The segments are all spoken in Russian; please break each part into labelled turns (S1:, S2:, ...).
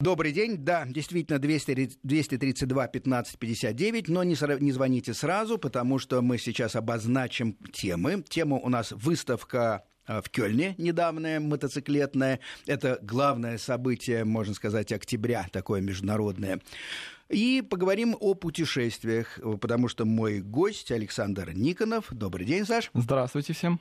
S1: Добрый день. Да, действительно, 200, 232 15 59, но не, не звоните сразу, потому что мы сейчас обозначим темы. Тема у нас выставка а, в Кёльне недавняя мотоциклетная. Это главное событие, можно сказать, октября, такое международное. И поговорим о путешествиях, потому что мой гость Александр Никонов. Добрый день, Саш.
S2: Здравствуйте всем.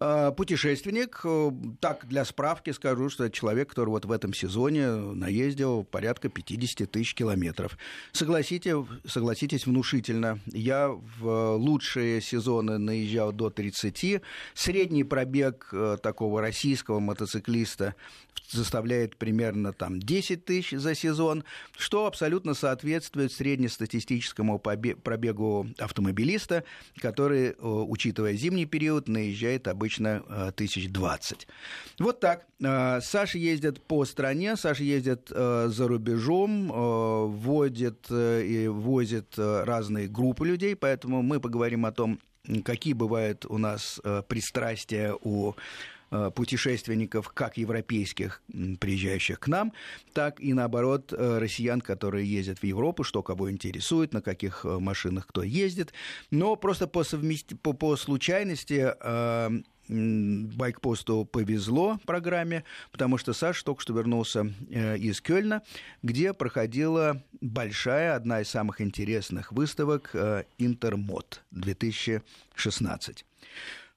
S1: А, путешественник, э, так для справки скажу, что это человек, который вот в этом сезоне наездил порядка 50 тысяч километров. Согласитесь, согласитесь, внушительно. Я в лучшие сезоны наезжал до 30. Средний пробег э, такого российского мотоциклиста заставляет примерно там 10 тысяч за сезон, что абсолютно соответствует среднестатистическому пробегу автомобилиста, который, э, учитывая зимний период, наезжает обычно э, тысяч двадцать. Вот так. Э, Саша ездит по стране, Саша ездит за рубежом, водит и возит разные группы людей, поэтому мы поговорим о том, какие бывают у нас пристрастия у путешественников, как европейских, приезжающих к нам, так и, наоборот, э, россиян, которые ездят в Европу, что кого интересует, на каких э, машинах кто ездит. Но просто по, совмести... по, по случайности Байкпосту повезло программе, потому что Саша только что вернулся из Кёльна, где проходила большая, одна из самых интересных выставок Интермод 2016.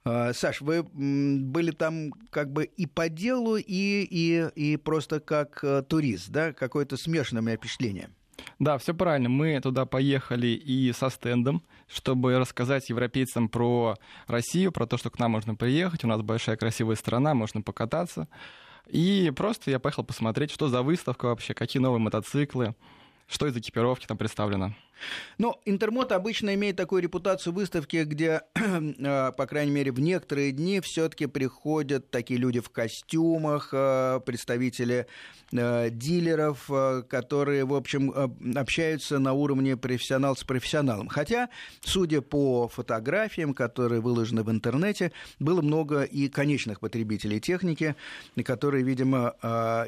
S1: А, Саш, вы были там как бы и по делу, и, и, и просто как э, турист, да? Какое-то смешанное меня впечатление.
S2: Да, все правильно. Мы туда поехали и со стендом, чтобы рассказать европейцам про Россию, про то, что к нам можно приехать. У нас большая красивая страна, можно покататься. И просто я поехал посмотреть, что за выставка вообще, какие новые мотоциклы, что из экипировки там представлено.
S1: Ну, Интермот обычно имеет такую репутацию выставки, где, э, по крайней мере, в некоторые дни все-таки приходят такие люди в костюмах, э, представители э, дилеров, которые, в общем, общаются на уровне профессионал с профессионалом. Хотя, судя по фотографиям, которые выложены в интернете, было много и конечных потребителей техники, которые, видимо,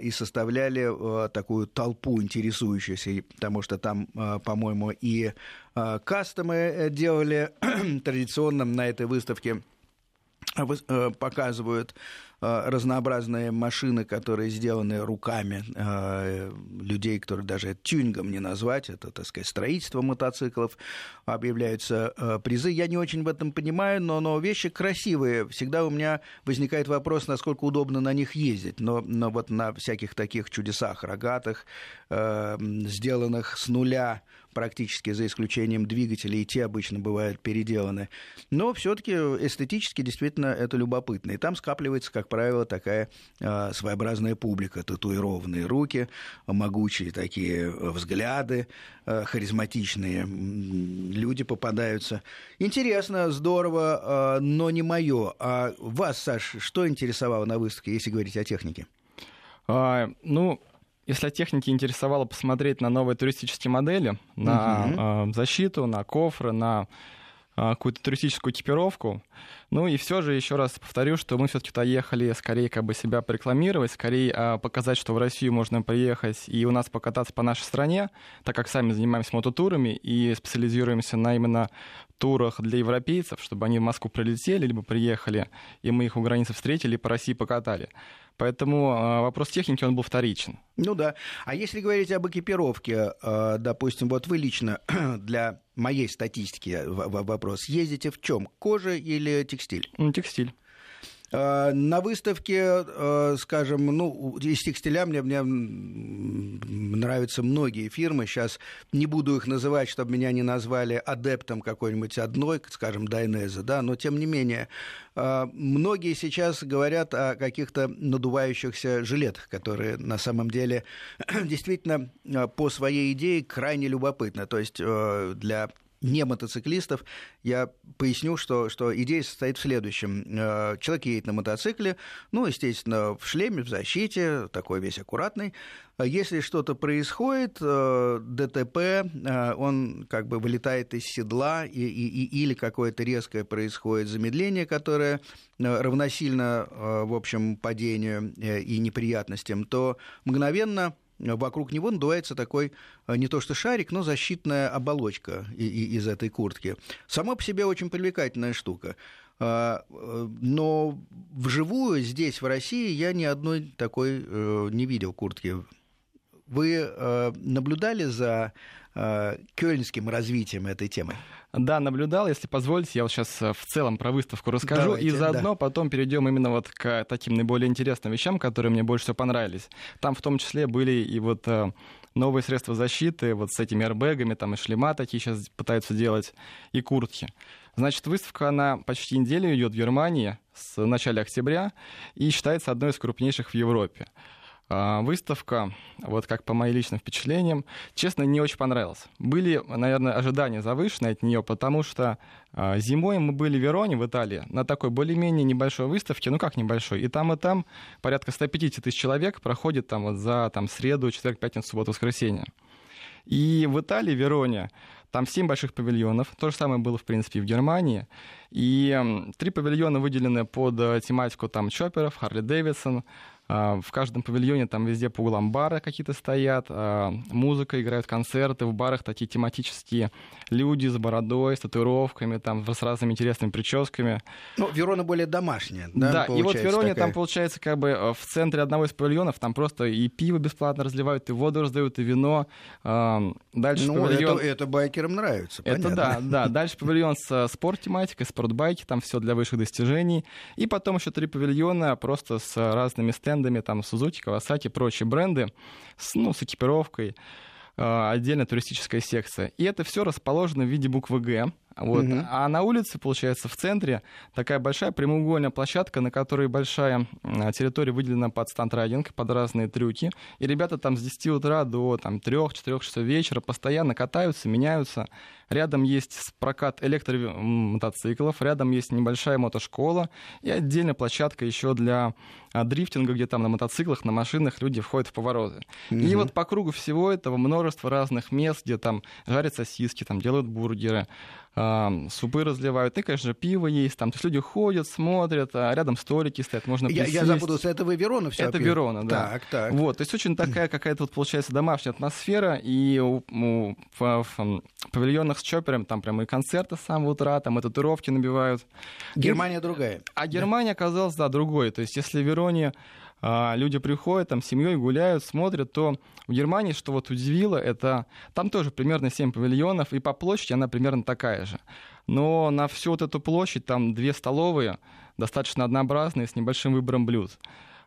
S1: и составляли такую толпу интересующуюся, потому что там, по-моему, и э, кастомы э, делали традиционным на этой выставке э, показывают разнообразные машины, которые сделаны руками людей, которые даже тюнингом не назвать, это, так сказать, строительство мотоциклов, объявляются призы. Я не очень в этом понимаю, но, но вещи красивые. Всегда у меня возникает вопрос, насколько удобно на них ездить. Но, но вот на всяких таких чудесах рогатых, сделанных с нуля, практически за исключением двигателей, и те обычно бывают переделаны. Но все-таки эстетически действительно это любопытно. И там скапливается, как правило, такая э, своеобразная публика, татуированные руки, могучие такие взгляды, э, харизматичные люди попадаются. Интересно, здорово, э, но не мое. А вас, Саш, что интересовало на выставке, если говорить о технике?
S2: А, ну, если о технике интересовало посмотреть на новые туристические модели, на угу. защиту, на кофры, на э, какую-то туристическую экипировку. Ну и все же еще раз повторю, что мы все-таки туда ехали скорее как бы себя порекламировать, скорее э, показать, что в Россию можно приехать и у нас покататься по нашей стране, так как сами занимаемся мототурами и специализируемся на именно турах для европейцев, чтобы они в Москву прилетели, либо приехали, и мы их у границы встретили и по России покатали. Поэтому а, вопрос техники, он был вторичен.
S1: Ну да. А если говорить об экипировке, а, допустим, вот вы лично для моей статистики вопрос, ездите в чем? Кожа или текстиль?
S2: Ну, текстиль.
S1: А, на выставке, скажем, ну, из текстиля мне, мне нравятся многие фирмы. Сейчас не буду их называть, чтобы меня не назвали адептом какой-нибудь одной, скажем, Дайнеза, да, но тем не менее а, многие сейчас говорят о каких-то надувающихся жилетах, которые на самом деле действительно а, по своей идее крайне любопытны. То есть для не мотоциклистов, я поясню, что, что идея состоит в следующем. Э, человек едет на мотоцикле, ну, естественно, в шлеме, в защите, такой весь аккуратный. Если что-то происходит, э, ДТП, э, он как бы вылетает из седла, и, и, или какое-то резкое происходит замедление, которое равносильно, в общем, падению и неприятностям, то мгновенно вокруг него надувается такой, не то что шарик, но защитная оболочка из этой куртки. Сама по себе очень привлекательная штука. Но вживую здесь, в России, я ни одной такой не видел куртки. Вы наблюдали за кёльнским развитием этой темы?
S2: Да, наблюдал. Если позволите, я вот сейчас э, в целом про выставку расскажу, Давайте, и заодно да. потом перейдем именно вот к таким наиболее интересным вещам, которые мне больше всего понравились. Там в том числе были и вот э, новые средства защиты, вот с этими airbag'ами, там и шлема такие сейчас пытаются делать, и куртки. Значит, выставка, она почти неделю идет в Германии с начала октября и считается одной из крупнейших в Европе. А, выставка, вот как по моим личным впечатлениям, честно, не очень понравилась. Были, наверное, ожидания завышенные от нее, потому что а, зимой мы были в Вероне, в Италии, на такой более-менее небольшой выставке, ну как небольшой, и там, и там порядка 150 тысяч человек проходит там вот за там, среду, четверг, пятницу, субботу, воскресенье. И в Италии, в Вероне, там семь больших павильонов. То же самое было, в принципе, и в Германии. И три павильона выделены под э, тематику там чоперов, Харли Дэвидсон, в каждом павильоне там везде по углам бары какие-то стоят, а, музыка, играют концерты, в барах такие тематические люди с бородой, с татуировками, там, с разными интересными прическами.
S1: Ну, Верона более домашняя, да?
S2: Да, и вот в Вероне такая... там, получается, как бы э, в центре одного из павильонов там просто и пиво бесплатно разливают, и воду раздают, и вино.
S1: Дальше ну, павильон... это, это байкерам нравится,
S2: Это понятно. да, да. Дальше павильон с э, спорт-тематикой, спортбайки, там все для высших достижений. И потом еще три павильона просто с разными стендами брендами, там Suzuki, Kawasaki, прочие бренды, с, ну, с экипировкой, э, отдельная туристическая секция. И это все расположено в виде буквы «Г», вот. Угу. А на улице, получается, в центре такая большая прямоугольная площадка, на которой большая территория выделена под стандрайдинг, под разные трюки. И ребята там с 10 утра до там, 3-4 часов вечера постоянно катаются, меняются. Рядом есть прокат электромотоциклов, рядом есть небольшая мотошкола и отдельная площадка еще для а, дрифтинга, где там на мотоциклах, на машинах люди входят в повороты. Угу. И вот по кругу всего этого множество разных мест, где там жарят сосиски, там делают бургеры, супы разливают, и, конечно пиво есть, там, то есть люди ходят, смотрят, а рядом столики стоят, можно
S1: я, я запутался, это вы Верона все
S2: Это Верона, да.
S1: Так, так.
S2: Вот, то есть очень такая какая-то вот получается домашняя атмосфера, и у, у, в, в павильонах с чопером там прямо и концерты с самого утра, там и татуировки набивают.
S1: Германия и, другая.
S2: А Германия оказалась, да, другой, то есть если в Вероне люди приходят, там, семьей гуляют, смотрят, то в Германии, что вот удивило, это там тоже примерно 7 павильонов, и по площади она примерно такая же. Но на всю вот эту площадь там две столовые, достаточно однообразные, с небольшим выбором блюд.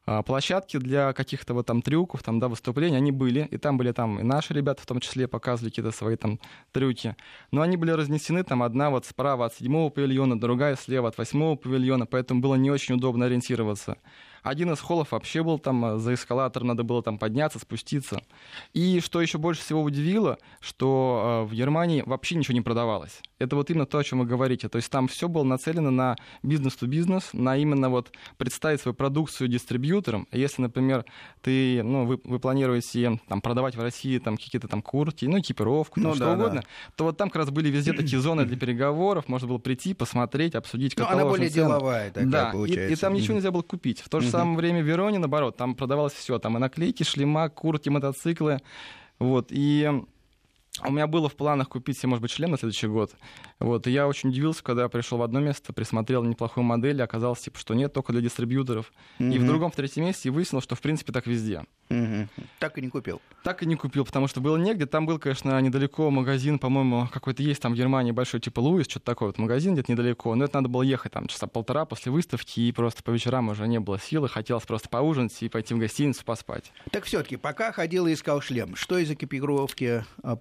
S2: А, площадки для каких-то вот там трюков, там, да, выступлений, они были, и там были там и наши ребята в том числе показывали какие-то свои там трюки, но они были разнесены, там одна вот справа от седьмого павильона, другая слева от восьмого павильона, поэтому было не очень удобно ориентироваться. Один из холлов вообще был там э, за эскалатор, надо было там подняться, спуститься. И что еще больше всего удивило, что э, в Германии вообще ничего не продавалось. Это вот именно то, о чем вы говорите. То есть там все было нацелено на бизнес-то-бизнес, на именно вот представить свою продукцию дистрибьюторам. Если, например, ты, ну, вы, вы планируете там, продавать в России там, какие-то там куртки, ну, экипировку, ну, там, да, что угодно, да. то вот там как раз были везде такие зоны для переговоров, можно было прийти, посмотреть, обсудить каталог.
S1: Ну, она более деловая такая,
S2: да,
S1: получается.
S2: И, и там ничего нельзя было купить. В то же самое время в Вероне, наоборот, там продавалось все. Там и наклейки, шлема, куртки, мотоциклы. Вот. И у меня было в планах купить себе, может быть, шлем на следующий год. Вот, и я очень удивился, когда я пришел в одно место, присмотрел неплохую модель, и оказалось, типа, что нет, только для дистрибьюторов. Mm-hmm. И в другом, в третьем месте, выяснилось, что, в принципе, так везде.
S1: Mm-hmm. Так и не купил?
S2: Так и не купил, потому что было негде. Там был, конечно, недалеко магазин, по-моему, какой-то есть там в Германии большой, типа Луис, что-то такое, вот магазин где-то недалеко. Но это надо было ехать там часа полтора после выставки, и просто по вечерам уже не было силы. Хотелось просто поужинать и пойти в гостиницу поспать.
S1: Так все-таки, пока ходил и искал шлем, что из экипировки а,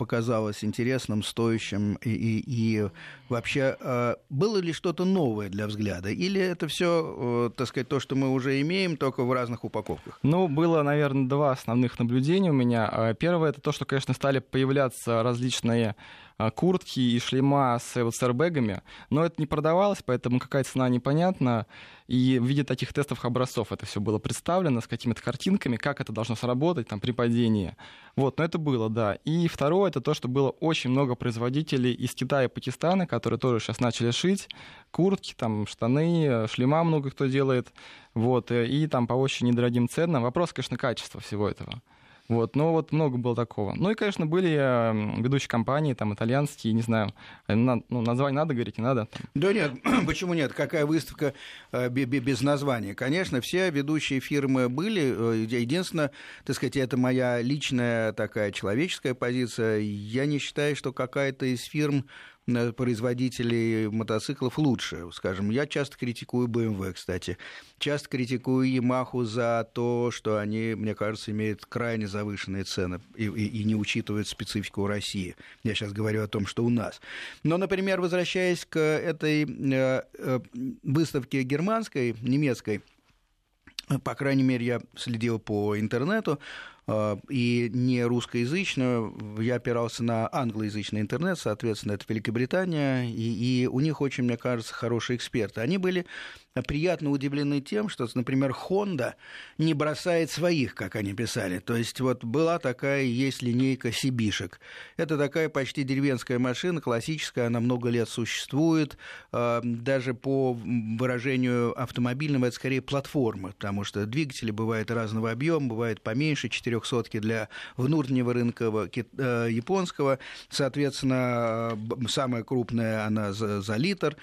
S1: интересно? интересным, стоящим и, и, и вообще э, было ли что-то новое для взгляда? Или это все, э, так сказать, то, что мы уже имеем, только в разных упаковках?
S2: Ну, было, наверное, два основных наблюдения у меня. Э, первое это то, что, конечно, стали появляться различные куртки и шлема с, вот, с airbag'ами, но это не продавалось, поэтому какая цена непонятна. И в виде таких тестовых образцов это все было представлено с какими-то картинками, как это должно сработать там, при падении. Вот, но это было, да. И второе, это то, что было очень много производителей из Китая и Пакистана, которые тоже сейчас начали шить куртки, там, штаны, шлема много кто делает. Вот, и там по очень недорогим ценам. Вопрос, конечно, качества всего этого. Вот, но вот много было такого. Ну и, конечно, были ведущие компании, там, итальянские, не знаю, ну, название надо говорить, не надо?
S1: Да нет, почему нет? Какая выставка без названия? Конечно, все ведущие фирмы были. Единственное, так сказать, это моя личная такая человеческая позиция. Я не считаю, что какая-то из фирм производителей мотоциклов лучше. Скажем, я часто критикую BMW, кстати. Часто критикую Yamaha за то, что они, мне кажется, имеют крайне завышенные цены и, и, и не учитывают специфику России. Я сейчас говорю о том, что у нас. Но, например, возвращаясь к этой э, э, выставке германской, немецкой, по крайней мере, я следил по интернету, и не русскоязычную, я опирался на англоязычный интернет, соответственно, это Великобритания, и, и у них очень, мне кажется, хорошие эксперты. Они были приятно удивлены тем, что, например, Honda не бросает своих, как они писали. То есть вот была такая, есть линейка Сибишек. Это такая почти деревенская машина, классическая, она много лет существует. А, даже по выражению автомобильного, это скорее платформа, потому что двигатели бывают разного объема, бывают поменьше, 400 для внутреннего рынка э, японского. Соответственно, самая крупная она за, за литр.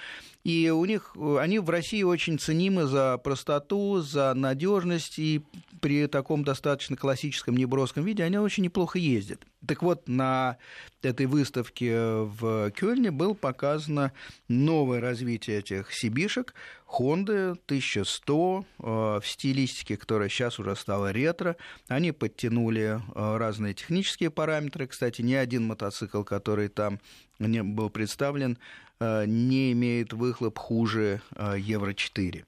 S1: И у них, они в России очень ценимы за простоту, за надежность, и при таком достаточно классическом неброском виде они очень неплохо ездят. Так вот, на этой выставке в Кёльне было показано новое развитие этих сибишек, Honda 1100 э, в стилистике, которая сейчас уже стала ретро. Они подтянули э, разные технические параметры. Кстати, ни один мотоцикл, который там был представлен, Э, не имеет выхлоп хуже э, Евро-4.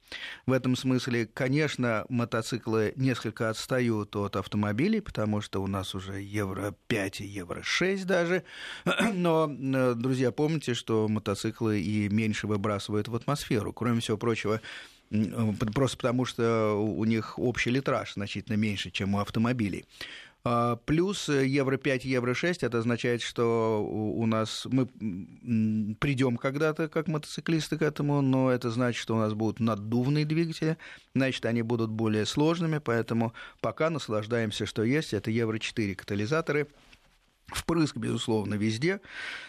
S1: В этом смысле, конечно, мотоциклы несколько отстают от автомобилей, потому что у нас уже Евро-5 и Евро-6 даже. Но, э, друзья, помните, что мотоциклы и меньше выбрасывают в атмосферу. Кроме всего прочего, просто потому что у них общий литраж значительно меньше, чем у автомобилей. А, плюс евро 5, евро 6, это означает, что у нас мы придем когда-то как мотоциклисты к этому, но это значит, что у нас будут наддувные двигатели, значит, они будут более сложными, поэтому пока наслаждаемся, что есть. Это евро 4 катализаторы – Впрыск, безусловно, везде.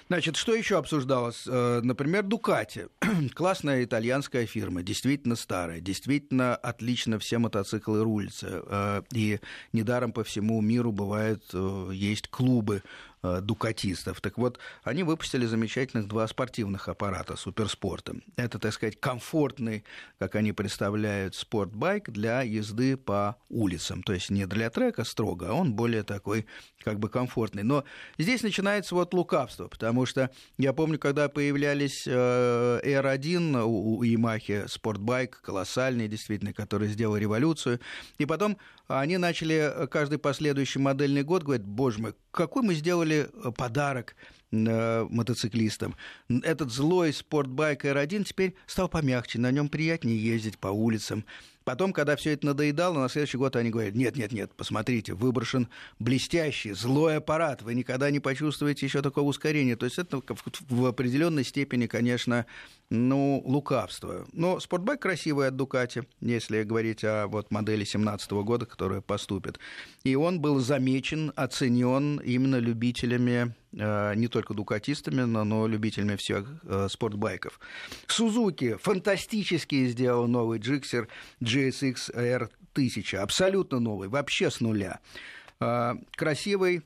S1: Значит, что еще обсуждалось? Э, например, Дукати. Классная итальянская фирма, действительно старая, действительно отлично все мотоциклы рулятся. Э, и недаром по всему миру бывают, э, есть клубы дукатистов. Так вот, они выпустили замечательных два спортивных аппарата суперспорта. Это, так сказать, комфортный, как они представляют, спортбайк для езды по улицам. То есть не для трека строго, а он более такой как бы комфортный. Но здесь начинается вот лукавство, потому что я помню, когда появлялись э, R1 у Yamaha спортбайк, колоссальный, действительно, который сделал революцию, и потом они начали каждый последующий модельный год говорить, боже мой, какой мы сделали э, подарок э, мотоциклистам. Этот злой спортбайк R1 теперь стал помягче, на нем приятнее ездить по улицам. Потом, когда все это надоедало, на следующий год они говорят, нет, нет, нет, посмотрите, выброшен блестящий, злой аппарат, вы никогда не почувствуете еще такого ускорения. То есть это в определенной степени, конечно, ну, лукавство. Но спортбайк красивый от Дукати, если говорить о вот модели 2017 года, которая поступит. И он был замечен, оценен именно любителями Э, не только дукатистами, но, но любителями всех э, спортбайков. Сузуки фантастически сделал новый джиксер GSX R1000, абсолютно новый, вообще с нуля. Э, красивый,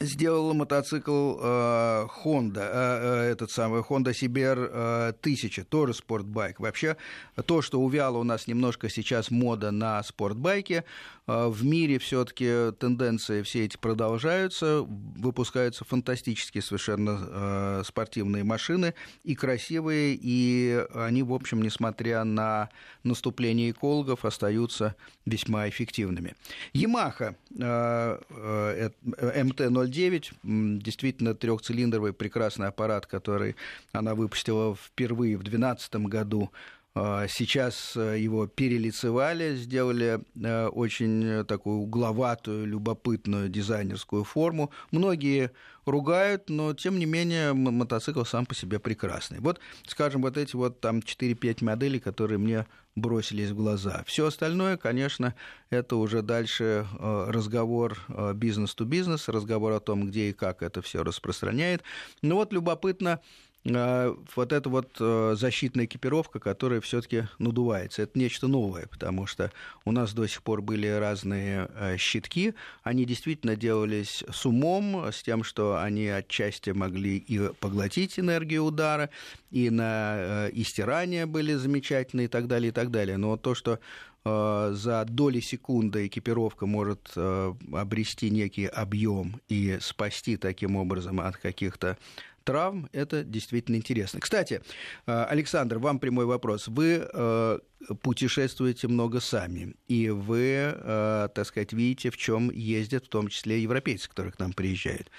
S1: сделала мотоцикл э, Honda, э, э, этот самый Honda CBR 1000, тоже спортбайк. Вообще, то, что увяло у нас немножко сейчас мода на спортбайки, в мире все-таки тенденции все эти продолжаются, выпускаются фантастические совершенно спортивные машины, и красивые, и они, в общем, несмотря на наступление экологов, остаются весьма эффективными. Yamaha MT-0 09, действительно трехцилиндровый прекрасный аппарат, который она выпустила впервые в 2012 году сейчас э, его перелицевали, сделали э, очень такую угловатую, любопытную дизайнерскую форму. Многие ругают, но тем не менее мотоцикл сам по себе прекрасный. Вот, скажем, вот эти вот там 4-5 моделей, которые мне бросились в глаза. Все остальное, конечно, это уже дальше э, разговор бизнес-то-бизнес, разговор о том, где и как это все распространяет. Но вот любопытно, а, вот эта вот э, защитная экипировка, которая все-таки надувается. Это нечто новое, потому что у нас до сих пор были разные э, щитки. Они действительно делались с умом, с тем, что они отчасти могли и поглотить энергию удара, и на э, и стирание были замечательные и так далее, и так далее. Но то, что за доли секунды экипировка может обрести некий объем и спасти таким образом от каких-то травм, это действительно интересно. Кстати, э, Александр, вам прямой вопрос. Вы э, путешествуете много сами, и вы, э, так сказать, видите, в чем ездят, в том числе европейцы, которые к нам приезжают.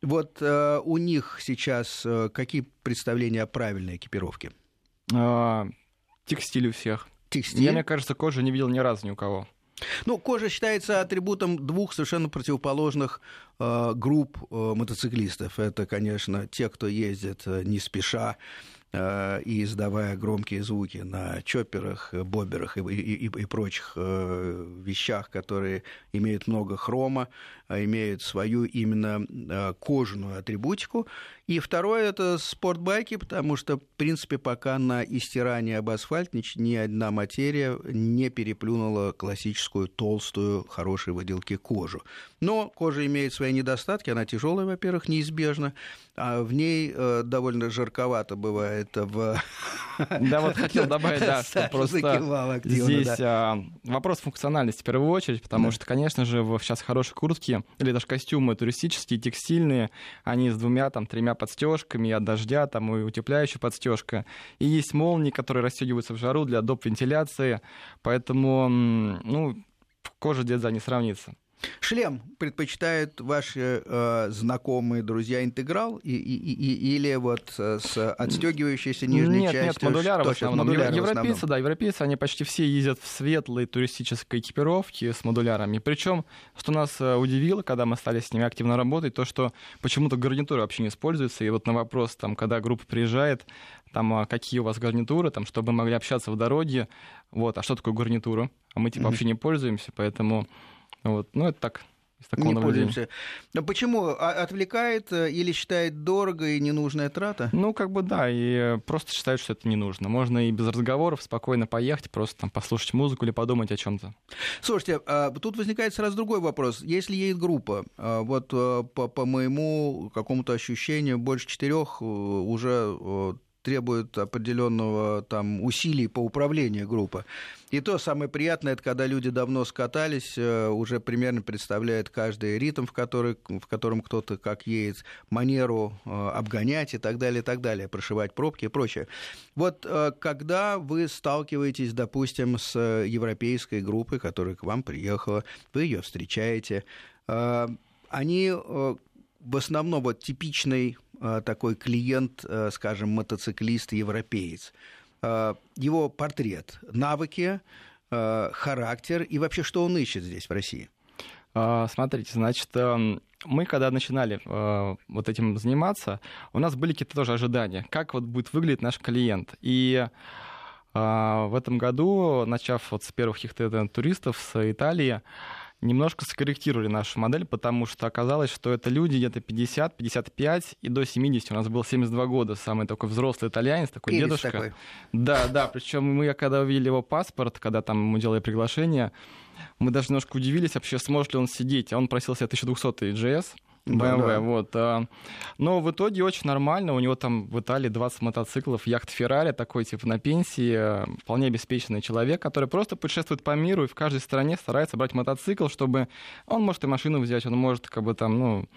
S1: Вот у них сейчас какие представления о правильной экипировке?
S2: А, текстиль у всех. Текстиль? Я, мне кажется, кожи не видел ни разу ни у кого.
S1: Ну, кожа считается атрибутом двух совершенно противоположных э, групп э, мотоциклистов. Это, конечно, те, кто ездит э, не спеша, Э, и издавая громкие звуки на чоперах, боберах и, и, и прочих э, вещах, которые имеют много хрома, а имеют свою именно э, кожаную атрибутику. И второе – это спортбайки, потому что, в принципе, пока на истирание об асфальт ни одна материя не переплюнула классическую толстую, хорошей выделки кожу. Но кожа имеет свои недостатки, она тяжелая, во-первых, неизбежно, а в ней довольно жарковато бывает в...
S2: Да, вот хотел добавить, да, что просто активно, здесь да. а, вопрос функциональности в первую очередь, потому да. что, конечно же, сейчас хорошие куртки или даже костюмы туристические, текстильные, они с двумя, там, тремя подстежками от дождя, там, и утепляющая подстежка. И есть молнии, которые расстегиваются в жару для доп. вентиляции, поэтому, ну, кожа где-то не сравнится.
S1: Шлем предпочитают ваши э, знакомые друзья интеграл и, и, и, или вот э, с отстегивающейся нижней
S2: нет,
S1: частью?
S2: Нет, модуляра в основном. Модуляра европейцы, в основном. да, европейцы, они почти все ездят в светлой туристической экипировке с модулярами. Причем, что нас э, удивило, когда мы стали с ними активно работать, то, что почему-то гарнитура вообще не используется. И вот на вопрос, там, когда группа приезжает, там, а какие у вас гарнитуры, там, чтобы мы могли общаться в дороге, вот, а что такое гарнитура? А мы, типа, mm-hmm. вообще не пользуемся, поэтому вот. Ну, это так, из такого
S1: не пользуемся. Но почему? А, отвлекает э, или считает дорого и ненужная трата?
S2: Ну, как бы да, и просто считают, что это не нужно. Можно и без разговоров спокойно поехать, просто там послушать музыку или подумать о чем-то.
S1: Слушайте, а, тут возникает сразу другой вопрос. Если едет группа, а, вот э, по, по моему какому-то ощущению, больше четырех э, уже требует определенного там усилий по управлению группы. И то самое приятное, это когда люди давно скатались, э, уже примерно представляют каждый ритм, в, который, в котором кто-то как едет, манеру э, обгонять и так далее, и так далее, прошивать пробки и прочее. Вот э, когда вы сталкиваетесь, допустим, с европейской группой, которая к вам приехала, вы ее встречаете, они в основном вот типичный такой клиент, э, скажем, мотоциклист, европеец. Э, его портрет, навыки, характер и вообще, что он ищет здесь, в России?
S2: А, смотрите, значит, мы когда начинали вот этим заниматься, у нас были какие-то тоже ожидания, как вот будет выглядеть наш клиент. И в этом году, начав вот с первых каких-то туристов с Италии, немножко скорректировали нашу модель, потому что оказалось, что это люди где-то 50, 55 и до 70. У нас был 72 года, самый такой взрослый итальянец, такой Перец дедушка. Такой. Да, да, причем мы, когда увидели его паспорт, когда там мы делали приглашение, мы даже немножко удивились вообще, сможет ли он сидеть. А он просил себе 1200 GS. BMW, да, да. вот. А. Но в итоге очень нормально. У него там в Италии 20 мотоциклов, яхт Феррари, такой типа на пенсии, вполне обеспеченный человек, который просто путешествует по миру и в каждой стране старается брать мотоцикл, чтобы он может и машину взять, он может как бы там, ну,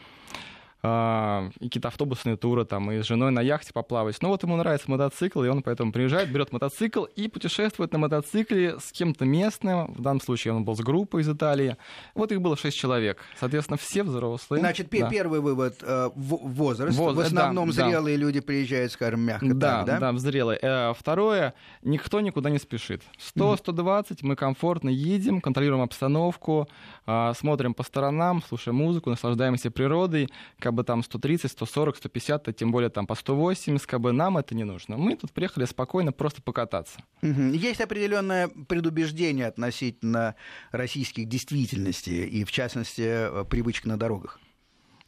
S2: и какие-то автобусные туры, там, и с женой на яхте поплавать. Но вот ему нравится мотоцикл, и он поэтому приезжает, берет мотоцикл и путешествует на мотоцикле с кем-то местным. В данном случае он был с группой из Италии. Вот их было шесть человек. Соответственно, все взрослые.
S1: Значит,
S2: да.
S1: первый вывод э, возраст.
S2: Воз-
S1: В основном
S2: да, да.
S1: зрелые люди приезжают, скажем, мягко
S2: Да,
S1: так, да?
S2: да, в зрелый. Э, Второе, никто никуда не спешит. 100-120, мы комфортно едем, контролируем обстановку, а, смотрим по сторонам, слушаем музыку, наслаждаемся природой. Бы там 130, 140, 150, а тем более там по 180, как бы нам это не нужно. Мы тут приехали спокойно просто покататься.
S1: Мгм. Есть определенное предубеждение относительно российских действительностей и, в частности, э, привычек на дорогах.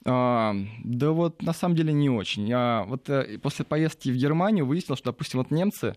S2: А, да вот на самом деле не очень. Я вот э, после поездки в Германию выяснил, что, допустим, вот немцы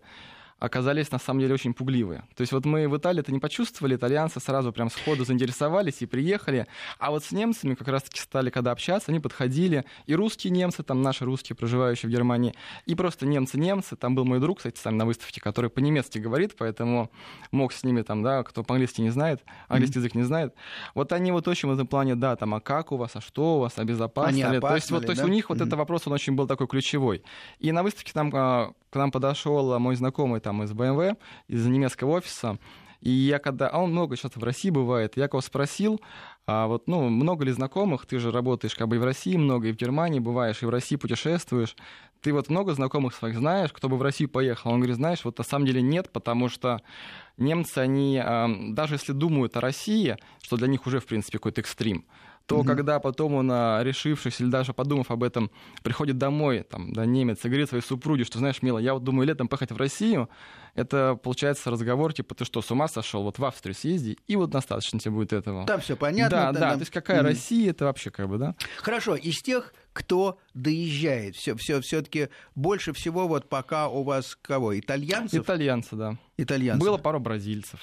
S2: оказались на самом деле очень пугливые. То есть вот мы в Италии это не почувствовали, итальянцы сразу прям сходу заинтересовались и приехали. А вот с немцами как раз-таки стали, когда общаться, они подходили. И русские немцы, там наши русские, проживающие в Германии, и просто немцы-немцы. Там был мой друг, кстати, сами на выставке, который по-немецки говорит, поэтому мог с ними там, да, кто по-английски не знает, английский язык не знает. Вот они вот очень в этом плане, да, там, а как у вас, а что у вас, а безопасно
S1: А не
S2: ли? То есть, вот, то есть
S1: да?
S2: у них вот
S1: Мгм.
S2: этот вопрос, он очень был такой ключевой. И на выставке там а, к нам подошел мой знакомый там из BMW, из немецкого офиса, и я когда... А он много сейчас в России бывает. Я его спросил, а вот, ну, много ли знакомых? Ты же работаешь как бы и в России много, и в Германии бываешь, и в России путешествуешь. Ты вот много знакомых своих знаешь, кто бы в Россию поехал? Он говорит, знаешь, вот на самом деле нет, потому что немцы, они, а, даже если думают о России, что для них уже, в принципе, какой-то экстрим, то
S1: Мгм.
S2: когда потом он, а, решившись или даже подумав об этом, приходит домой, там, да, немец, и говорит своей супруге, что, знаешь, мила, я вот думаю летом поехать в Россию, это, получается, разговор, типа, ты что, с ума сошел, вот в Австрию съезди, и вот достаточно тебе будет этого.
S1: Там все понятно.
S2: да,
S1: да,
S2: да, то есть какая
S1: Мгм.
S2: Россия, это вообще как бы, да?
S1: Хорошо, из тех, кто доезжает, все, все, все-таки больше всего вот пока у вас кого? Итальянцев?
S2: Итальянцы, да.
S1: Итальянцев.
S2: Было пару бразильцев.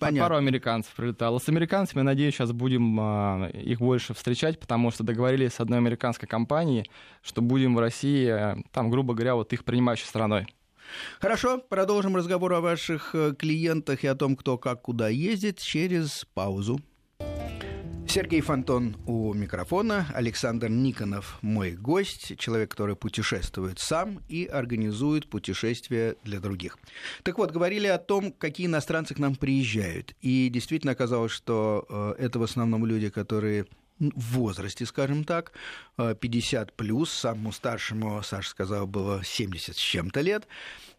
S1: Понятно.
S2: Пару американцев прилетало. С американцами, надеюсь, сейчас будем а, их больше встречать, потому что договорились с одной американской компанией, что будем в России, а, там, грубо говоря, вот их принимающей страной.
S1: Хорошо, продолжим разговор о ваших э, клиентах и о том, кто как куда ездит через паузу. Сергей Фонтон у микрофона, Александр Никонов мой гость, человек, который путешествует сам и организует путешествия для других. Так вот, говорили о том, какие иностранцы к нам приезжают. И действительно оказалось, что э, это в основном люди, которые в возрасте, скажем так, э, 50 плюс, самому старшему, Саша сказал, было 70 с чем-то лет.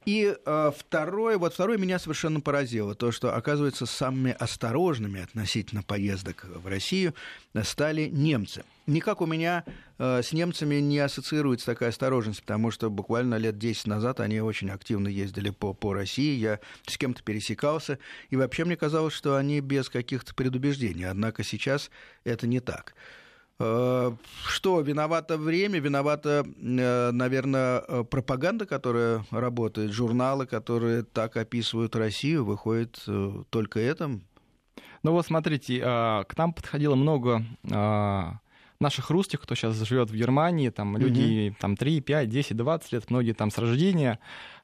S1: И э, второе, вот второе меня совершенно поразило, то, что, оказывается, самыми осторожными относительно поездок в Россию стали немцы. Никак у меня э, с немцами не ассоциируется такая осторожность, потому что буквально лет 10 назад они очень активно ездили по, по России, я с кем-то пересекался, и вообще мне казалось, что они без каких-то предубеждений, однако сейчас это не так. Э, Что, виновато время, виновата, э, наверное, э, пропаганда, которая работает, журналы, которые так описывают Россию, выходит э, только это?
S2: Ну вот смотрите, а, к нам подходило много а, наших русских, кто сейчас живет в Германии, там люди там 3, 5, 10, 20 лет, многие там с рождения,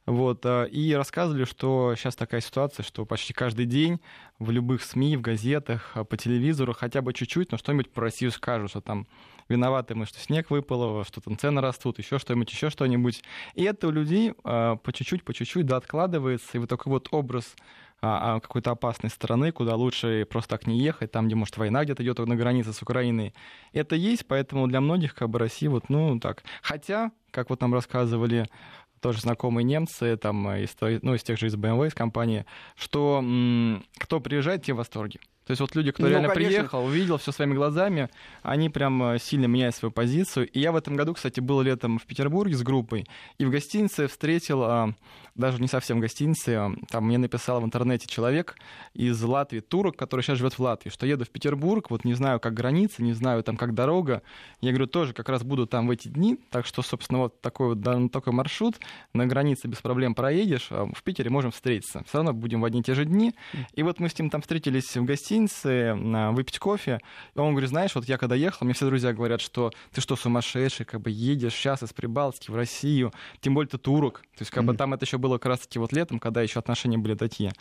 S2: вот, а, и рассказывали, что сейчас такая ситуация, что почти каждый день в любых СМИ, в газетах, а, по телевизору хотя бы чуть-чуть, но что-нибудь про Россию скажут, что там виноваты мы, что снег выпало, что там цены растут, еще что-нибудь, еще что-нибудь. И это у людей по чуть-чуть, по чуть-чуть, да, откладывается, и вот такой вот образ какой-то опасной страны, куда лучше просто так не ехать, там, где, может, война где-то идет на границе с Украиной. Это есть, поэтому для многих, как бы, Россия вот, ну, так. Хотя, как вот нам рассказывали тоже знакомые немцы, там, из, ну, из тех же из BMW, из компании, что кто приезжает, те в восторге. То есть вот люди, кто
S1: Ну,
S2: реально
S1: конечно.
S2: приехал, увидел все своими глазами, они прям э, сильно меняют свою позицию. И я в этом году, кстати, был летом в Петербурге с группой, и в гостинице встретил, а, даже не совсем в гостинице, а, там мне написал в интернете человек из Латвии, турок, который сейчас живет в Латвии, что еду в Петербург, вот не знаю, как граница, не знаю, там, как дорога. Я говорю, тоже как раз буду там в эти дни, так что, собственно, вот такой вот да, такой маршрут, на границе без проблем проедешь, а в Питере можем встретиться. Все равно будем в одни и те же дни. И вот мы с ним там встретились в гостинице, на- выпить кофе. И он говорит, знаешь, вот я когда ехал, мне все друзья говорят, что ты что, сумасшедший, как бы едешь сейчас из Прибалтики в Россию, тем более ты турок. То есть как бы
S1: Мгм.
S2: там это еще было как раз таки вот летом, когда еще отношения были такие.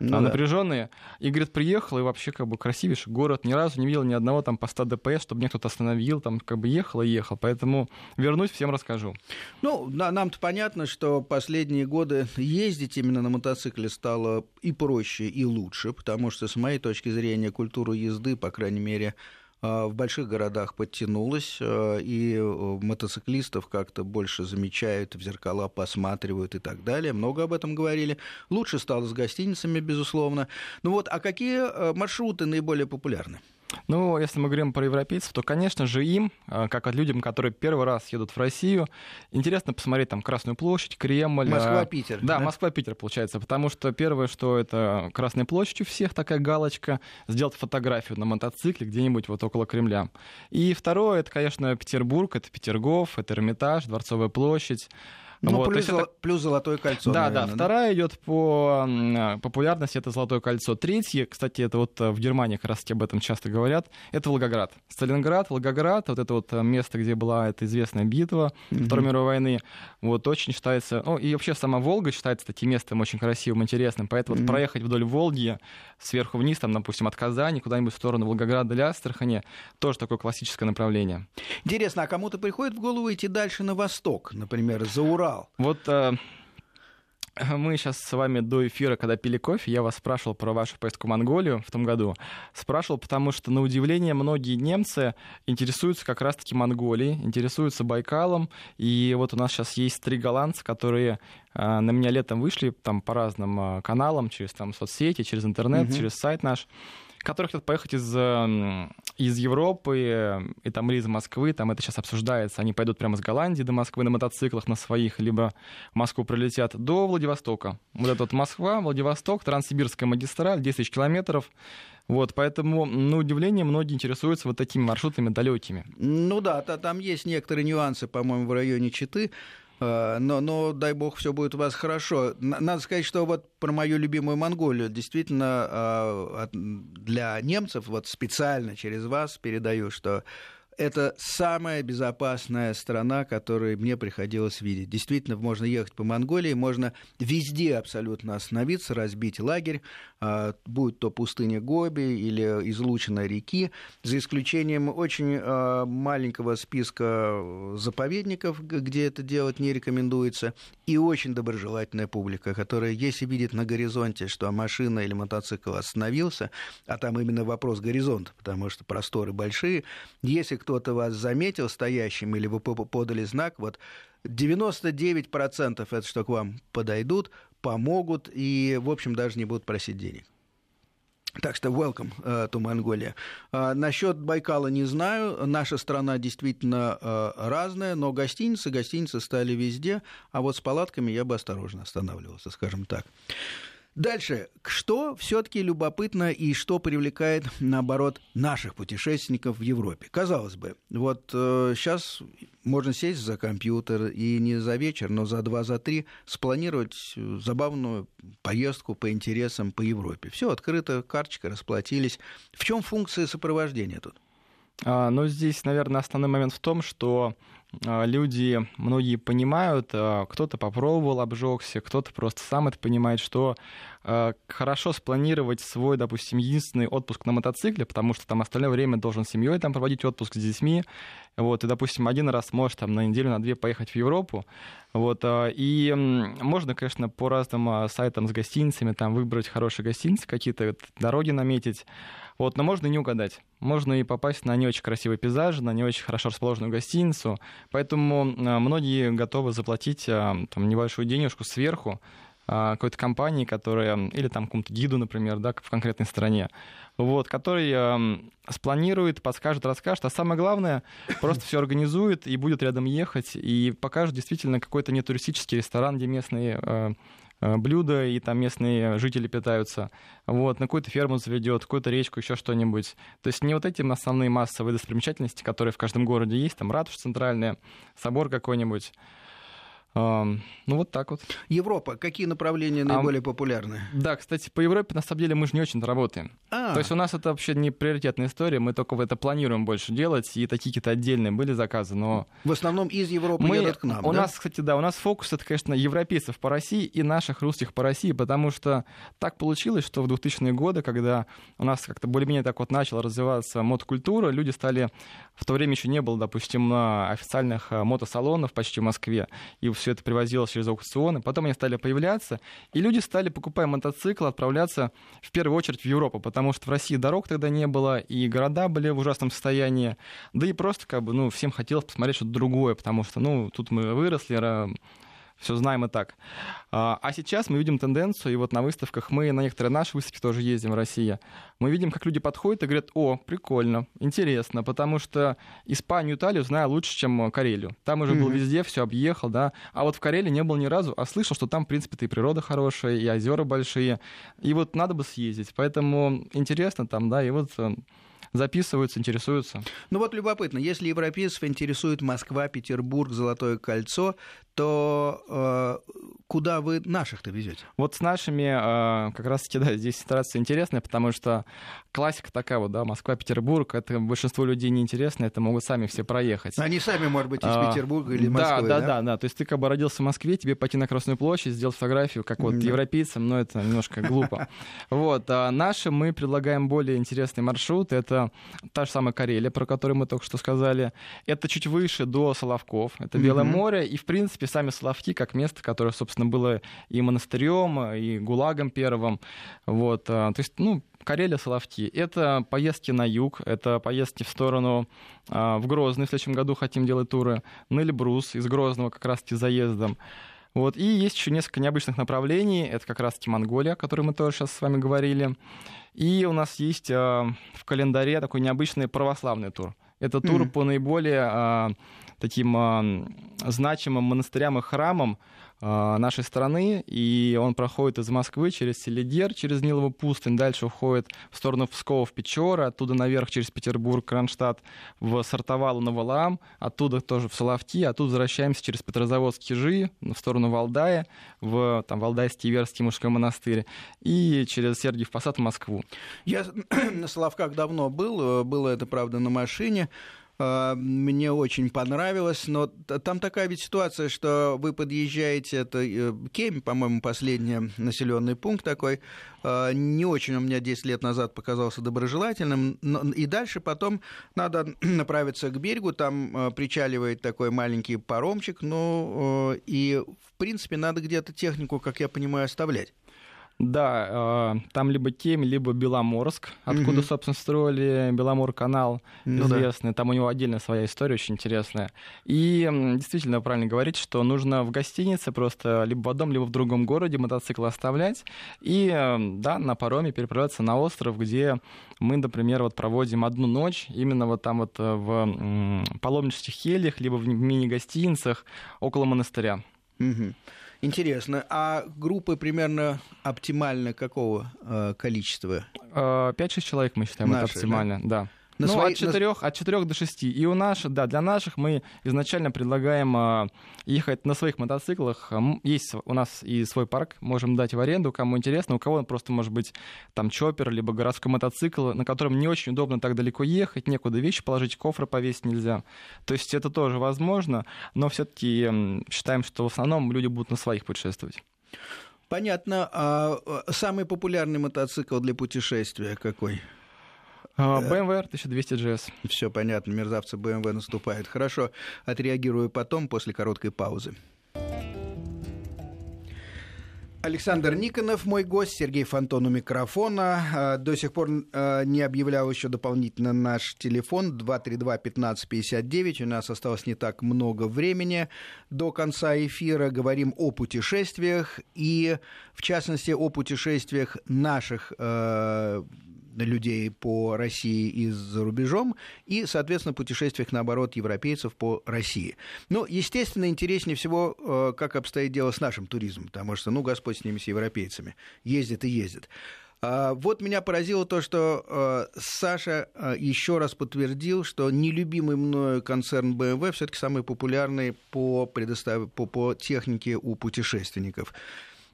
S2: Ну, напряженные. И, говорит, приехал, и вообще как бы красивейший город. Ни разу не видел ни одного там поста ДПС, чтобы мне кто-то остановил, там как бы ехал и ехал. Поэтому вернусь, всем расскажу.
S1: Ну, нам-то понятно, что последние годы ездить именно на мотоцикле стало и проще, и лучше, потому что, с моей точки зрения, культура езды, по крайней мере, а, в больших городах подтянулась, а, и э, мотоциклистов как-то больше замечают, в зеркала посматривают и так далее. Много об этом говорили. Лучше стало с гостиницами, безусловно. Ну вот, а какие э, маршруты наиболее популярны?
S2: Ну, если мы говорим про европейцев, то, конечно же, им, а, как от людям, которые первый раз едут в Россию, интересно посмотреть там Красную площадь, Кремль.
S1: Москва-Питер.
S2: Да, да? Москва-Питер, получается, потому что первое, что это Красная площадь у всех, такая галочка, сделать фотографию на мотоцикле где-нибудь вот около Кремля. И второе, это, конечно, Петербург, это Петергоф, это Эрмитаж, Дворцовая площадь.
S1: Ну, вот, плюс, это... плюс золотое кольцо.
S2: Да, наверное, да. Вторая идет по популярности это золотое кольцо. Третье, кстати, это вот э, в Германии как раз об этом часто говорят, это Волгоград. Сталинград, Волгоград, вот это вот э, место, где была эта известная битва mm-hmm. Второй мировой войны, вот очень считается, ну и вообще сама Волга считается таким местом очень красивым, интересным, поэтому mm-hmm. вот проехать вдоль Волги сверху вниз, там, допустим, от Казани куда-нибудь в сторону Волгограда или Астрахани, тоже такое классическое направление.
S1: Интересно, а кому-то приходит в голову идти дальше на восток, например, за Урал?
S2: Сказал. Вот э, мы сейчас с вами до эфира, когда пили кофе, я вас спрашивал про вашу поездку в Монголию в том году. Спрашивал, потому что, на удивление, многие немцы интересуются как раз-таки Монголией, интересуются Байкалом. И вот у нас сейчас есть три голландца, которые э, на меня летом вышли там по разным э, каналам, через там соцсети, через интернет, угу. через сайт наш которые хотят поехать из, эм, из Европы и там, или из Москвы, там это сейчас обсуждается, они пойдут прямо из Голландии до Москвы на мотоциклах, на своих, либо в Москву прилетят до Владивостока. Вот это вот Москва, Владивосток, Транссибирская магистраль, 10 тысяч километров. Вот, поэтому, на удивление, многие интересуются вот такими маршрутами далекими.
S1: Ну да, там есть некоторые нюансы, по-моему, в районе Читы. Э, но, но дай бог, все будет у вас хорошо. Надо сказать, что вот про мою любимую Монголию действительно э, для немцев вот специально через вас передаю, что это самая безопасная страна, которую мне приходилось видеть. Действительно, можно ехать по Монголии, можно везде абсолютно остановиться, разбить лагерь, а, будь то пустыня Гоби или излученная реки, за исключением очень а, маленького списка заповедников, где это делать не рекомендуется, и очень доброжелательная публика, которая, если видит на горизонте, что машина или мотоцикл остановился, а там именно вопрос горизонта, потому что просторы большие, если кто-то вас заметил стоящим или вы подали знак, вот 99% это что к вам подойдут, помогут и, в общем, даже не будут просить денег. Так что welcome uh, to Mongolia. Uh, насчет Байкала не знаю. Наша страна действительно uh, разная, но гостиницы, гостиницы стали везде, а вот с палатками я бы осторожно останавливался, скажем так. Дальше. Что все-таки любопытно и что привлекает, наоборот, наших путешественников в Европе? Казалось бы, вот э, сейчас можно сесть за компьютер и не за вечер, но за два, за три спланировать забавную поездку по интересам по Европе. Все открыто, карточка расплатились. В чем функция сопровождения тут?
S2: А, ну, здесь, наверное, основной момент в том, что люди, многие понимают, а, кто-то попробовал, обжегся, кто-то просто сам это понимает, что а, хорошо спланировать свой, допустим, единственный отпуск на мотоцикле, потому что там остальное время должен с семьей там проводить отпуск с детьми, вот, и, допустим, один раз можешь там на неделю, на две поехать в Европу, вот, и можно, конечно, по разным сайтам с гостиницами там выбрать хорошие гостиницы, какие-то дороги наметить, вот, но можно и не угадать. Можно и попасть на не очень красивый пейзаж, на не очень хорошо расположенную гостиницу. Поэтому многие готовы заплатить там, небольшую денежку сверху какой-то компании, которая, или там какому-то гиду, например, да, в конкретной стране, вот, который э, спланирует, подскажет, расскажет, а самое главное, просто все организует и будет рядом ехать, и покажет действительно какой-то нетуристический ресторан, где местные э, блюда, и там местные жители питаются. Вот, на какую-то ферму заведет, какую-то речку, еще что-нибудь. То есть не вот эти основные массовые достопримечательности, которые в каждом городе есть, там ратуша центральная, собор какой-нибудь. Ну, вот так вот.
S1: Европа. Какие направления наиболее а, популярны?
S2: Да, кстати, по Европе, на самом деле, мы же не очень работаем. А. То есть у нас это вообще не приоритетная история, мы только это планируем больше делать, и такие какие-то отдельные были заказы, но...
S1: В основном из Европы мы, едут к нам,
S2: У
S1: да?
S2: нас, кстати, да, у нас фокус, это, конечно, европейцев по России и наших русских по России, потому что так получилось, что в 2000-е годы, когда у нас как-то более-менее так вот начала развиваться мод-культура, люди стали... В то время еще не было, допустим, официальных э, мотосалонов почти в Москве, и все это привозилось через аукционы. Потом они стали появляться, и люди стали, покупая мотоцикл, отправляться в первую очередь в Европу, потому что в России дорог тогда не было, и города были в ужасном состоянии. Да и просто как бы, ну, всем хотелось посмотреть что-то другое, потому что, ну, тут мы выросли, все знаем и так. А, а сейчас мы видим тенденцию, и вот на выставках мы, на некоторые наши выставки тоже ездим в России, мы видим, как люди подходят и говорят, о, прикольно, интересно, потому что Испанию, Италию знаю лучше, чем Карелию. Там уже mm-hmm. был везде, все объехал, да, а вот в Карелии не был ни разу, а слышал, что там, в принципе-то и природа хорошая, и озера большие, и вот надо бы съездить, поэтому интересно там, да, и вот э, записываются, интересуются.
S1: Ну вот любопытно, если европейцев интересует Москва, Петербург, Золотое кольцо, то э, куда вы наших-то везете?
S2: Вот с нашими э, как раз-таки, да, здесь ситуация интересная, потому что классика такая вот, да, Москва, Петербург, это большинство людей неинтересно, это могут сами все проехать.
S1: Они сами, может быть, из а, Петербурга или Москвы,
S2: да? Да, да, да, то есть ты как бы родился в Москве, тебе пойти на Красную площадь, сделать фотографию, как вот да. европейцам, но это немножко глупо. Вот, а наши мы предлагаем более интересный маршрут, это та же самая Карелия, про которую мы только что сказали, это чуть выше до Соловков, это Белое море, и, в принципе, сами Соловки, как место, которое, собственно, было и монастырем, и гулагом первым, вот, а, то есть, ну, Карелия, Соловки. Это поездки на юг, это поездки в сторону а, в Грозный. В следующем году хотим делать туры. На Эльбрус из Грозного как раз-таки заездом. Вот. И есть еще несколько необычных направлений. Это как раз-таки Монголия, о которой мы тоже сейчас с вами говорили. И у нас есть а, в календаре такой необычный православный тур. Это тур mm-hmm. по наиболее а, таким а, значимым монастырям и храмам нашей страны, и он проходит из Москвы через Селидер, через Нилову пустынь, дальше уходит в сторону Пскова, в Печоры, оттуда наверх через Петербург, Кронштадт, в Сартовалу, на Валаам, оттуда тоже в Соловки, оттуда возвращаемся через Петрозаводск, Кижи, в сторону Валдая, в там, Валдайский Верский мужской монастырь, и через Сергиев Посад в Москву.
S1: Я на Соловках давно был, было это, правда, на машине, а, мне очень понравилось, но там такая ведь ситуация, что вы подъезжаете, это э, Кемь, по-моему, последний населенный пункт такой, а, не очень у меня 10 лет назад показался доброжелательным, и дальше потом надо направиться к берегу, там э, причаливает такой маленький паромчик, ну, э, и, в принципе, надо где-то технику, как я понимаю, оставлять.
S2: Да, э, там либо Кем, либо Беломорск, откуда, угу. собственно, строили Беломор-канал ну, известный. Да. Там у него отдельная своя история очень интересная. И действительно, правильно говорить, что нужно в гостинице просто либо в одном, либо в другом городе мотоцикл оставлять и, да, на пароме переправляться на остров, где мы, например, вот проводим одну ночь именно вот там вот э, в паломнических хельях, либо в мини-гостиницах около монастыря.
S1: Угу. Интересно. А группы примерно оптимально какого э, количества?
S2: 5-6 э, человек мы считаем Наши, это оптимально, да. да. На ну, свои... от, 4, от 4 до 6. И у наших, да, для наших мы изначально предлагаем а, ехать на своих мотоциклах. Есть у нас и свой парк, можем дать в аренду, кому интересно. У кого просто может быть там чоппер, либо городской мотоцикл, на котором не очень удобно так далеко ехать, некуда вещи положить, кофры повесить нельзя. То есть это тоже возможно, но все-таки считаем, что в основном люди будут на своих путешествовать.
S1: Понятно. А, а самый популярный мотоцикл для путешествия какой?
S2: BMW 1200 GS.
S1: Все понятно, мерзавцы BMW наступают. Хорошо, отреагирую потом, после короткой паузы. Александр Никонов, мой гость, Сергей Фонтон у микрофона. А, до сих пор а, не объявлял еще дополнительно наш телефон 232-1559. У нас осталось не так много времени до конца эфира. Говорим о путешествиях и, в частности, о путешествиях наших а, людей по России и за рубежом, и, соответственно, путешествиях, наоборот, европейцев по России. Ну, естественно, интереснее всего, э, как обстоит дело с нашим туризмом, потому что, ну, Господь с ними, с европейцами, ездит и ездит. А, вот меня поразило то, что э, Саша э, еще раз подтвердил, что нелюбимый мною концерн BMW все-таки самый популярный по, предостав... по, по технике у путешественников.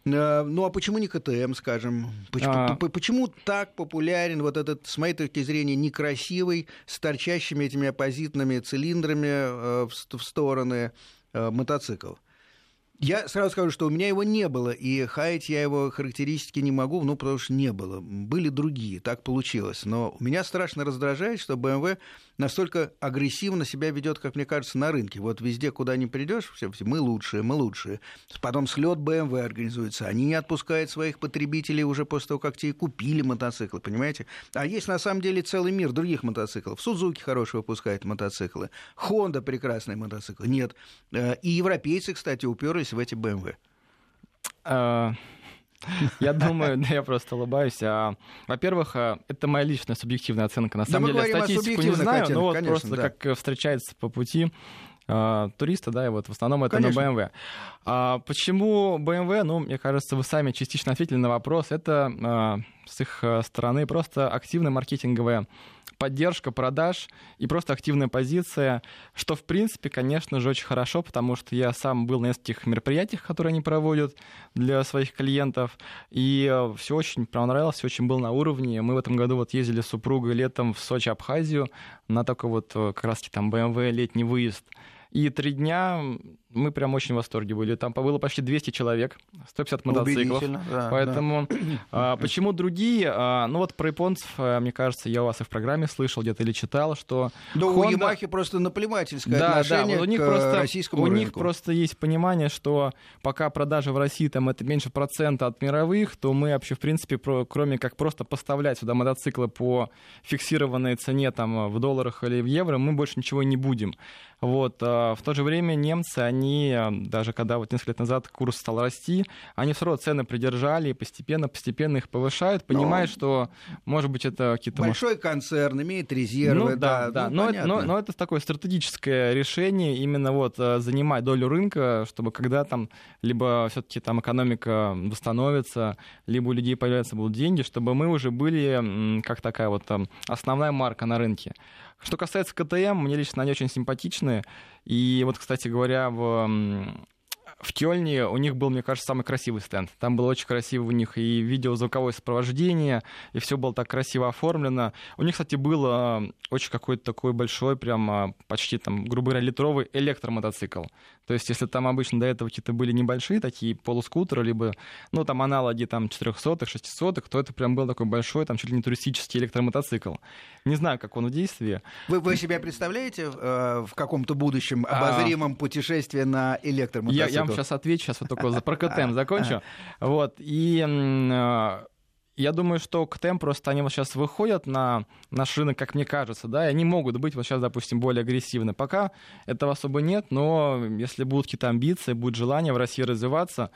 S1: Э, ну а почему не КТМ, скажем? Почему, а... почему так популярен вот этот, с моей точки зрения, некрасивый, с торчащими этими оппозитными цилиндрами в стороны мотоцикл? Я сразу скажу, что у меня его не было, и хаять я его характеристики не могу, ну, потому что не было. Были другие, так получилось. Но меня страшно раздражает, что BMW настолько агрессивно себя ведет, как мне кажется, на рынке. Вот везде, куда ни придешь, все, мы лучшие, мы лучшие. Потом слет BMW организуется. Они не отпускают своих потребителей уже после того, как те купили мотоциклы, понимаете? А есть на самом деле целый мир других мотоциклов. Сузуки хорошие выпускают мотоциклы. Honda прекрасный мотоцикл. Нет. Э, и европейцы, кстати, уперлись в эти BMW.
S2: Я думаю, да, я просто улыбаюсь. А, во-первых, а, это моя личная субъективная оценка. На самом деле, статистику не знаю, но вот конечно, просто да. как встречается по пути а, туриста, да, и вот в основном это Конечно. на BMW. А почему BMW? Ну, мне кажется, вы сами частично ответили на вопрос. Это а, с их стороны просто активная маркетинговая поддержка продаж и просто активная позиция, что, в принципе, конечно же, очень хорошо, потому что я сам был на нескольких мероприятиях, которые они проводят для своих клиентов, и э, все очень понравилось, все очень был на уровне. Мы в этом году вот ездили с супругой летом в Сочи, Абхазию, на такой вот э, как раз там BMW летний выезд. И три дня мы прям очень в восторге были. Там было почти 200 человек, 150 мотоциклов. Да, Поэтому да. А, почему другие? А, ну вот про японцев, а, мне кажется, я у вас и в программе слышал где-то или читал, что
S1: Да Honda... у Ямахи просто наплевательское да, отношение да, у них к
S2: просто,
S1: российскому
S2: У
S1: рынку.
S2: них просто есть понимание, что пока продажи в России там это меньше процента от мировых, то мы вообще, в принципе, про, кроме как просто поставлять сюда мотоциклы по фиксированной цене там в долларах или в евро, мы больше ничего не будем. Вот. А в то же время немцы, они, даже когда вот несколько лет назад курс стал расти, они все равно цены придержали и постепенно, постепенно их повышают, понимая, но... что, может быть, это какие-то...
S1: Большой концерн, имеет резервы,
S2: ну, да. да. Ну, но, но, но это такое стратегическое решение, именно вот э, занимать долю рынка, чтобы когда там либо все-таки там экономика восстановится, либо у людей появляются будут деньги, чтобы мы уже были как такая вот там основная марка на рынке. Что касается КТМ, мне лично они очень симпатичны. И вот, кстати говоря, в в Кёльне у них был, мне кажется, самый красивый стенд. Там было очень красиво у них и видеозвуковое сопровождение, и все было так красиво оформлено. У них, кстати, был а, очень какой-то такой большой, прям а, почти там, грубо говоря, литровый электромотоцикл. То есть, если там обычно до этого какие-то были небольшие такие полускутеры, либо, ну, там аналоги там 400-х, 600-х, то это прям был такой большой, там чуть ли не туристический электромотоцикл. Не знаю, как он в действии.
S1: Вы, вы себя представляете э, в каком-то будущем а. обозримом а... путешествии на электромотоцикл?
S2: Я, я вам сейчас отвечу, сейчас вот только про КТМ закончу. Вот, и э, я думаю, что КТМ просто они вот сейчас выходят на наш рынок, как мне кажется, да, и они могут быть вот сейчас, допустим, более агрессивны. Пока этого особо нет, но если будут какие-то амбиции, будет желание в России развиваться,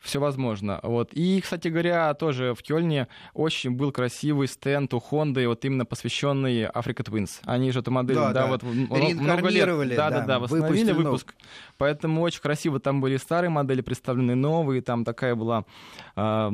S2: все возможно. Вот. И, кстати говоря, тоже в Кёльне очень был красивый стенд у Honda, вот именно посвященный Africa Twins. Они же эту модель, да, да, да. вот много лет, да, да, да, восстановили выпуск. Поэтому очень красиво там были старые модели представлены, новые, там такая была э,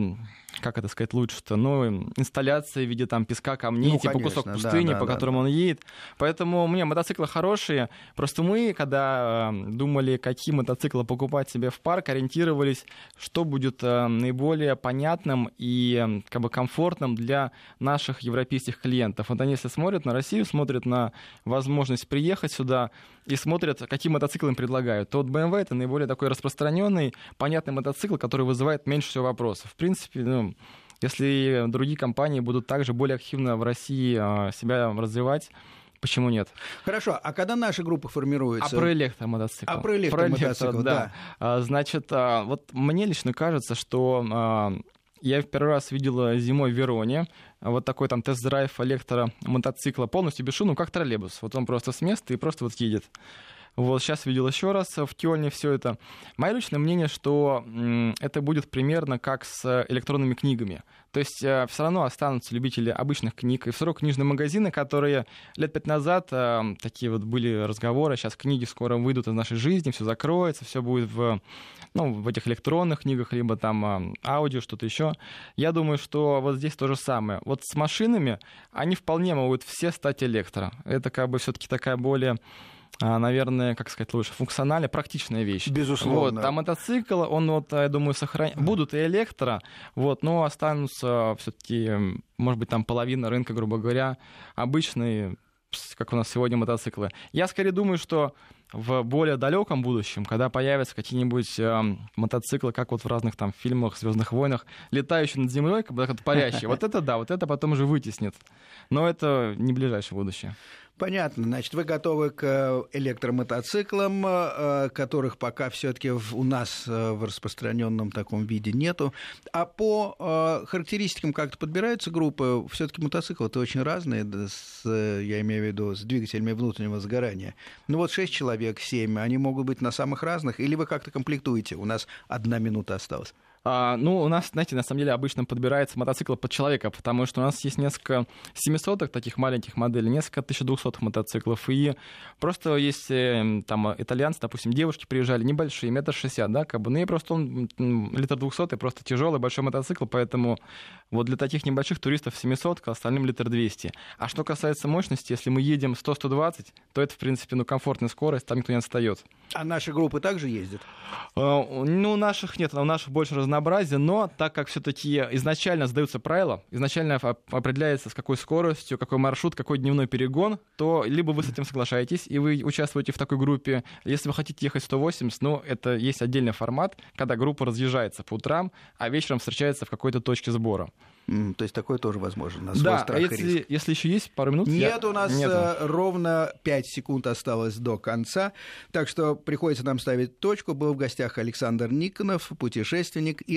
S2: как это сказать лучше-то, ну, инсталляции в виде там песка, камней, ну, типа конечно, кусок пустыни, да, по да, которому да. он едет. Поэтому мне мотоциклы хорошие. Просто мы, когда э, думали, какие мотоциклы покупать себе в парк, ориентировались, что будет э, наиболее понятным и э, как бы комфортным для наших европейских клиентов. Вот они, если смотрят на Россию, смотрят на возможность приехать сюда и смотрят, какие мотоциклы им предлагают, то вот BMW это наиболее такой распространенный, понятный мотоцикл, который вызывает меньше всего вопросов. В принципе, ну, если другие компании будут также более активно в России а, себя развивать, Почему нет?
S1: Хорошо, а когда наша группа формируется?
S2: А про электромотоцикл.
S1: А про электромотоцикл, про электро, да.
S2: да. Значит, а, вот мне лично кажется, что а, я в первый раз видел зимой в Вероне вот такой там тест-драйв электромотоцикла полностью бесшумным, как троллейбус. Вот он просто с места и просто вот едет. Вот, сейчас видел еще раз в Кёльне все это. Мое личное мнение, что это будет примерно как с электронными книгами. То есть э, все равно останутся любители обычных книг. И все равно книжные магазины, которые лет пять назад э, такие вот были разговоры, сейчас книги скоро выйдут из нашей жизни, все закроется, все будет в, ну, в этих электронных книгах, либо там э, аудио, что-то еще. Я думаю, что вот здесь то же самое. Вот с машинами они вполне могут все стать электро. Это как бы все-таки такая более наверное, как сказать лучше, функциональная, практичная вещь.
S1: Безусловно.
S2: Вот, а мотоцикл, он вот, я думаю, сохран... будут и электро, вот, но останутся все-таки, может быть, там половина рынка, грубо говоря, обычные, как у нас сегодня мотоциклы. Я скорее думаю, что в более далеком будущем, когда появятся какие-нибудь э, мотоциклы, как вот в разных там фильмах, Звездных войнах, летающие над землей, как бы парящие, вот это да, вот это потом уже вытеснит. Но это не ближайшее будущее.
S1: Понятно. Значит, вы готовы к э, электромотоциклам, э, которых пока все-таки у нас э, в распространенном таком виде нету. А по характеристикам как-то подбираются группы. Все-таки мотоциклы-то очень разные, с, я имею в виду, с двигателями внутреннего сгорания. Ну вот 6 человек, 7, они могут быть на самых разных, или вы как-то комплектуете? У нас одна минута осталась.
S2: А, ну, у нас, знаете, на самом деле обычно подбирается мотоцикл под человека, потому что у нас есть несколько 700 таких маленьких моделей, несколько 1200 мотоциклов, и просто если там итальянцы, допустим, девушки приезжали небольшие, метр шестьдесят, да, как бы, ну и просто он литр 200 просто тяжелый большой мотоцикл, поэтому вот для таких небольших туристов 700, к остальным литр 200. А что касается мощности, если мы едем 100-120, то это, в принципе, ну, комфортная скорость, там никто не отстает.
S1: А наши группы также ездят?
S2: А, ну, наших нет, у наших больше разнообразия разнообразие, но так как все-таки изначально сдаются правила, изначально определяется, с какой скоростью, какой маршрут, какой дневной перегон, то либо вы с этим соглашаетесь, и вы участвуете в такой группе. Если вы хотите ехать 180, ну, это есть отдельный формат, когда группа разъезжается по утрам, а вечером встречается в какой-то точке сбора.
S1: То есть такое тоже возможно. На
S2: да, а если, если еще есть пару минут?
S1: Нет, я... у нас Нету. Э, ровно 5 секунд осталось до конца, так что приходится нам ставить точку. Был в гостях Александр Никонов, путешественник и